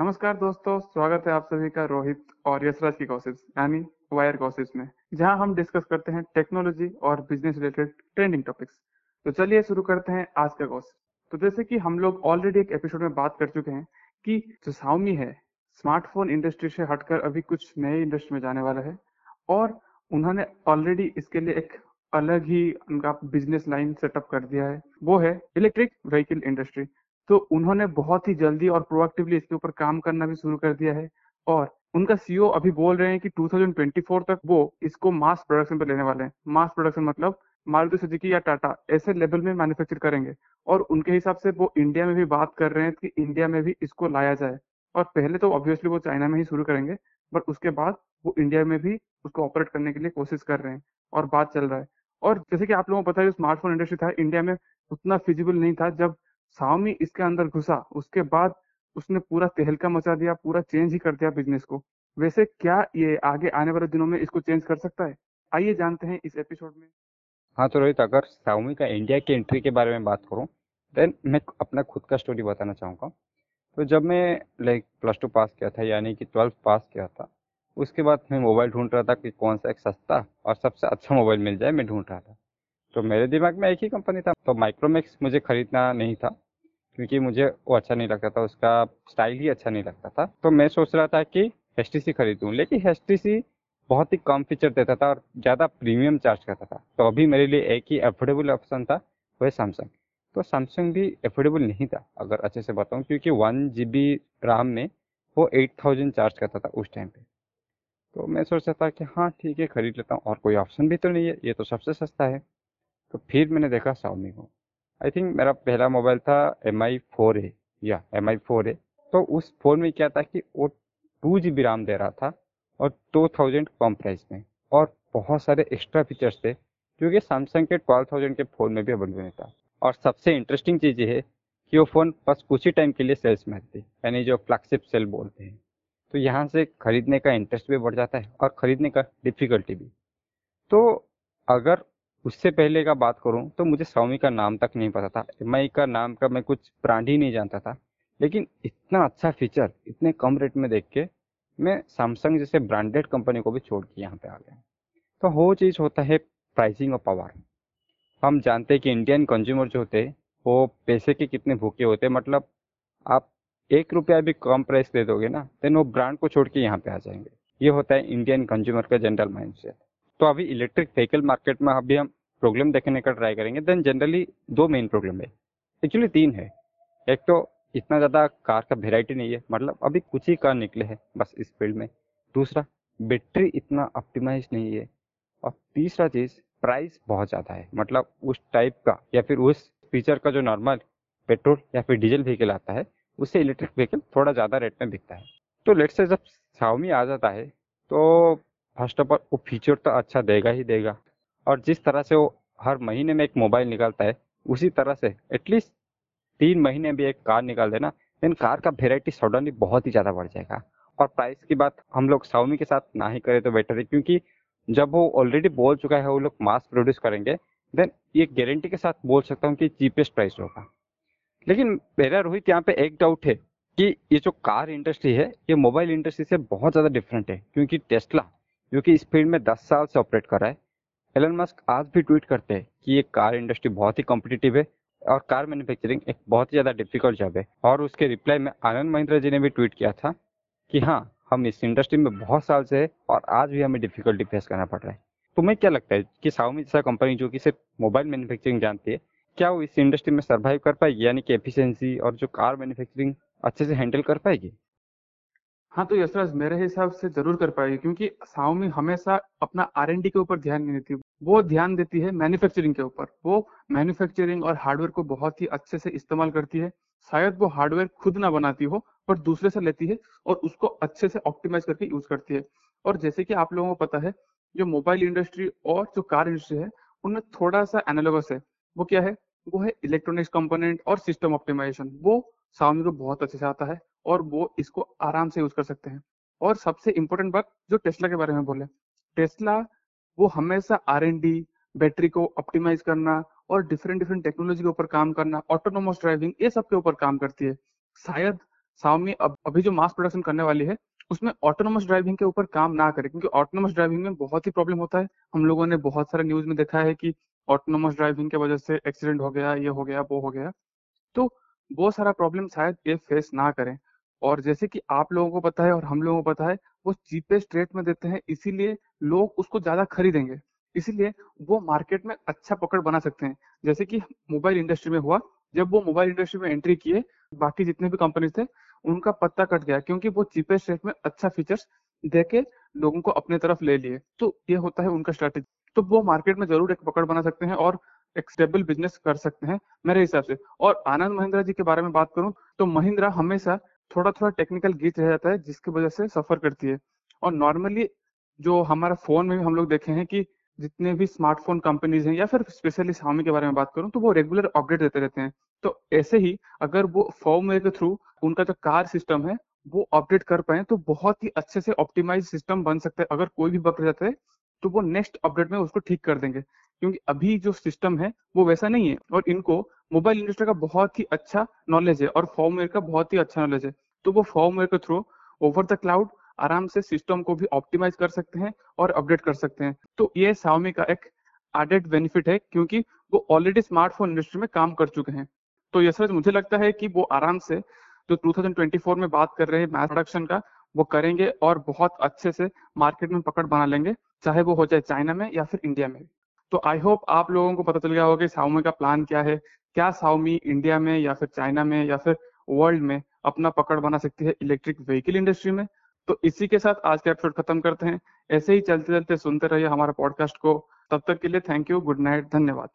नमस्कार दोस्तों, स्वागत है आप सभी का रोहित और यशराज की गॉसिप्स यानी वायर गॉसिप्स में, जहाँ हम डिस्कस करते हैं टेक्नोलॉजी और बिज़नेस रिलेटेड ट्रेंडिंग टॉपिक्स तो चलिए शुरू करते हैं आज का गॉसिप तो जैसे कि हम लोग ऑलरेडी एक एपिसोड में बात कर चुके हैं कि जो साउमी है स्मार्टफ़ोन इंडस्ट्री से हटकर अभी कुछ नए इंडस्ट्री में जाने वाला है और उन्होंने ऑलरेडी इसके लिए एक अलग ही उनका बिज़नेस लाइन सेटअप कर दिया है। वो है इलेक्ट्रिक व्हीकल इंडस्ट्री तो उन्होंने बहुत ही जल्दी और प्रोएक्टिवली इसके ऊपर काम करना भी शुरू कर दिया है। और उनका सीईओ अभी बोल रहे हैं कि 2024 तक वो इसको मास प्रोडक्शन पर लेने वाले हैं। मास प्रोडक्शन मतलब मारुति सुजुकी या टाटा, ऐसे लेवल में मैन्युफैक्चर करेंगे। और उनके हिसाब से वो इंडिया में भी बात कर रहे हैं कि इंडिया में भी इसको लाया जाए। और पहले तो ऑब्वियसली वो चाइना में ही शुरू करेंगे बट उसके बाद वो इंडिया में भी उसको ऑपरेट करने के लिए कोशिश कर रहे हैं और बात चल रहा है। और जैसे कि आप लोगों को पता है स्मार्टफ़ोन इंडस्ट्री था इंडिया में उतना फिजिबल नहीं था जब सामी इसके अंदर घुसा, उसके बाद उसने पूरा तहलका मचा दिया, पूरा चेंज ही कर दिया बिज़नेस को। वैसे क्या ये आगे आने वाले दिनों में इसको चेंज कर सकता है? आइए जानते हैं इस एपिसोड में। हाँ तो रोहित, अगर साउमी का इंडिया की एंट्री के बारे में बात करूँ देन मैं अपना खुद का स्टोरी बताना चाहूँगा। तो जब मैं लाइक प्लस टू पास किया था, यानी कि ट्वेल्थ पास किया था, उसके बाद मैं मोबाइल ढूंढ रहा था कि कौन सा एक सस्ता और सबसे अच्छा मोबाइल मिल जाए, मैं ढूंढ रहा था। तो मेरे दिमाग में एक ही कंपनी था तो माइक्रोमैक्स मुझे खरीदना नहीं था, क्योंकि मुझे वो अच्छा नहीं लगता था, उसका स्टाइल ही अच्छा नहीं लगता था। तो मैं सोच रहा था कि एच टी सी खरीदूँ, लेकिन सी बहुत ही कम फीचर देता था और ज़्यादा प्रीमियम चार्ज करता था। तो अभी मेरे लिए एक ही अफोर्डेबल ऑप्शन था, वो है सैमसंग तो सैमसंग भी अफोर्डेबल नहीं था, अगर अच्छे से बताऊँ, क्योंकि वन जी बी राम में वो एट थाउज़ेंड चार्ज करता था उस टाइम पे। तो मैं सोच रहा था कि हाँ ठीक है, खरीद लेता हूँ, और कोई ऑप्शन भी तो नहीं है, ये तो सबसे सस्ता है। तो फिर मैंने देखा साउमी को। आई थिंक मेरा पहला मोबाइल था एम आई फोर ए या एम आई फोर ए तो उस फ़ोन में क्या था कि वो टू जी बी रैम दे रहा था और टू थाउज़ेंड कम प्राइस में। और बहुत सारे एक्स्ट्रा फीचर्स थे, जो कि सैमसंग के ट्वेल्व थाउज़ेंड के फ़ोन में भी अवेलेबल नहीं था। और सबसे इंटरेस्टिंग चीज़ ये है कि वो फ़ोन बस कुछ ही टाइम के लिए सेल्स में आती यानी जो फ्लैगशिप सेल बोलते हैं। तो यहाँ से खरीदने का इंटरेस्ट भी बढ़ जाता है और ख़रीदने का डिफ़िकल्टी भी। तो अगर उससे पहले का बात करूँ तो मुझे स्वामी का नाम तक नहीं पता था। एमआई का नाम का मैं कुछ ब्रांड ही नहीं जानता था। लेकिन इतना अच्छा फीचर इतने कम रेट में देख के, मैं सैमसंग जैसे ब्रांडेड कंपनी को भी छोड़ के यहाँ पे आ गया। तो वो चीज़ होता है प्राइसिंग और पावर हम जानते हैं कि इंडियन कंज्यूमर जो होते, वो पैसे के कितने भूखे होते मतलब आप एक रुपया भी कम प्राइस दे दोगे ना देन वो ब्रांड को छोड़ के यहाँ पे आ जाएँगे। ये होता है इंडियन कंज्यूमर का जनरल माइंड तो अभी इलेक्ट्रिक व्हीकल मार्केट में अभी हम प्रॉब्लम देखने का ट्राई करेंगे। देन जनरली दो मेन प्रॉब्लम है। एक्चुअली तीन है। एक तो इतना ज़्यादा कार का वेराइटी नहीं है। मतलब अभी कुछ ही कार निकले हैं बस इस फ़ील्ड में। दूसरा बैटरी इतना ऑप्टिमाइज नहीं है। और तीसरा चीज़ प्राइस बहुत ज़्यादा है। मतलब उस टाइप का या फिर उस फीचर का जो नॉर्मल पेट्रोल या फिर डीजल व्हीकल आता है, उससे इलेक्ट्रिक व्हीकल थोड़ा ज़्यादा रेट में बिकता है। तो लेट से जब साउमी आ जाता है तो फ़र्स्ट ऑफ़ ऑल, वो फीचर तो अच्छा देगा ही देगा। और जिस तरह से वो हर महीने में एक मोबाइल निकालता है, उसी तरह से एटलीस्ट तीन महीने भी एक कार निकाल देना देन कार का वेराइटी सडनली बहुत ही ज़्यादा बढ़ जाएगा। और प्राइस की बात हम लोग साउमी के साथ ना ही करें तो बेटर है, क्योंकि जब वो ऑलरेडी बोल चुका है, वो लोग मास प्रोड्यूस करेंगे देन ये गारंटी के साथ बोल सकता हूँ कि चीपेस्ट प्राइस होगा। लेकिन मेरा रोहित यहाँ पे एक डाउट है कि ये जो कार इंडस्ट्री है, ये मोबाइल इंडस्ट्री से बहुत ज़्यादा डिफरेंट है, क्योंकि टेस्ला जो कि इस फ़ील्ड में 10 साल से ऑपरेट कर रहा है। एलन मस्क आज भी ट्वीट करते हैं कि ये कार इंडस्ट्री बहुत ही कॉम्पिटिटिव है और कार मैन्युफैक्चरिंग एक बहुत ही ज़्यादा डिफ़िकल्ट जॉब है। और उसके रिप्लाई में आनंद महिंद्रा जी ने भी ट्वीट किया था कि हाँ हम इस इंडस्ट्री में बहुत साल से है और आज भी हमें डिफिकल्टी फेस करना पड़ रहा है। तुम्हें क्या लगता है कि साउमी जैसा कंपनी जो कि सिर्फ़ मोबाइल मैन्युफैक्चरिंग जानती है, क्या वो इस इंडस्ट्री में सर्वाइव कर पाएगी? यानी कि एफिशिएंसी और जो कार मैन्युफैक्चरिंग अच्छे से हैंडल कर पाएगी? हाँ तो यशराज मेरे हिसाब से ज़रूर कर पाएगी, क्योंकि साउमी हमेशा अपना आर के ऊपर ध्यान नहीं देती। वो ध्यान देती है मैन्युफैक्चरिंग के ऊपर। वो मैन्युफैक्चरिंग और हार्डवेयर को बहुत ही अच्छे से इस्तेमाल करती है। शायद वो हार्डवेयर खुद ना बनाती हो, पर दूसरे से लेती है और उसको अच्छे से ऑप्टिमाइज करके यूज़ करती है। और जैसे कि आप लोगों को पता है, जो मोबाइल इंडस्ट्री और जो कार इंडस्ट्री है, उनमें थोड़ा सा एनालोगस है। वो क्या है? वो है इलेक्ट्रॉनिक्स कंपोनेंट और सिस्टम ऑप्टिमाइजेशन वो साउमी को बहुत अच्छे से आता है। और वो इसको आराम से यूज़ कर सकते हैं। और सबसे इंपॉर्टेंट बात जो टेस्ला के बारे में बोले। टेस्ला वो हमेशा आर एन डी बैटरी को ऑप्टिमाइज करना और डिफरेंट डिफरेंट टेक्नोलॉजी के ऊपर काम करना ऑटोनोमस ड्राइविंग ये सब के ऊपर काम करती है। शायद साउमी अब, अभी जो मास प्रोडक्शन करने वाली है, उसमें ऑटोनोमस ड्राइविंग के ऊपर काम ना करे, क्योंकि ऑटोनोमस ड्राइविंग में बहुत ही प्रॉब्लम होता है। हम लोगों ने बहुत सारे न्यूज़ में देखा है कि ऑटोनोमस ड्राइविंग की वजह से एक्सीडेंट हो गया, ये हो गया, वो हो गया। तो वो सारा प्रॉब्लम शायद ये फेस ना करें। और जैसे कि आप लोगों को पता है और हम लोगों को पता है, वो चीपेस्ट रेट में देते हैं, इसीलिए लोग उसको ज़्यादा खरीदेंगे। इसीलिए वो मार्केट में अच्छा पकड़ बना सकते हैं। जैसे कि मोबाइल इंडस्ट्री में हुआ, जब वो मोबाइल इंडस्ट्री में एंट्री किए, बाकी जितने भी कंपनी थे, उनका पत्ता कट गया, क्योंकि वो चीपेस्ट रेट में अच्छा फीचर्स देके लोगों को अपने तरफ़ ले लिए। तो ये होता है उनका स्ट्रेटेजी तो वो मार्केट में ज़रूर एक पकड़ बना सकते हैं और एक स्टेबल बिज़नेस कर सकते हैं, मेरे हिसाब से। और आनंद महिंद्रा जी के बारे में बात करूँ तो महिंद्रा हमेशा थोड़ा थोड़ा टेक्निकल गीच रह जाता है, जिसकी वजह से सफ़र करती है। और नॉर्मली जो हमारा फ़ोन में भी हम लोग देखे हैं कि जितने भी स्मार्टफ़ोन कंपनीज़ हैं या फिर स्पेशली स्वामी के बारे में बात करूँ तो वो रेगुलर अपडेट देते रहते हैं। तो ऐसे ही अगर वो फॉर्मवेयर के थ्रू उनका जो कार सिस्टम है, वो अपडेट कर पाए तो बहुत ही अच्छे से ऑप्टिमाइज सिस्टम बन सकता है। अगर कोई भी बग जाता है तो वो नेक्स्ट अपडेट में उसको ठीक कर देंगे। क्योंकि अभी जो सिस्टम है, वो वैसा नहीं है। और इनको मोबाइल इंडस्ट्री का बहुत ही अच्छा नॉलेज है और फॉर्मवेयर का बहुत ही अच्छा नॉलेज है। तो वो फॉर्मवेयर के थ्रू ओवर द क्लाउड आराम से सिस्टम को भी ऑप्टिमाइज कर सकते हैं और अपडेट कर सकते हैं। तो ये साउमी का एक एडेड बेनिफिट है क्योंकि वो ऑलरेडी स्मार्टफ़ोन इंडस्ट्री में काम कर चुके हैं। तो यशराज मुझे लगता है कि वो आराम से जो 2024 में बात कर रहे हैं मैथ प्रोडक्शन का, वो करेंगे और बहुत अच्छे से मार्केट में पकड़ बना लेंगे, चाहे वो हो जाए चाइना में या फिर इंडिया में। तो आई होप आप लोगों को पता चल गया होगा कि साउमी का प्लान क्या है क्या साउमी इंडिया में या फिर चाइना में या फिर वर्ल्ड में अपना पकड़ बना सकती है इलेक्ट्रिक व्हीकल इंडस्ट्री में? तो इसी के साथ आज का एपिसोड खत्म करते हैं। ऐसे ही चलते चलते सुनते रहिए हमारे पॉडकास्ट को। तब तक के लिए थैंक यू गुड नाइट धन्यवाद।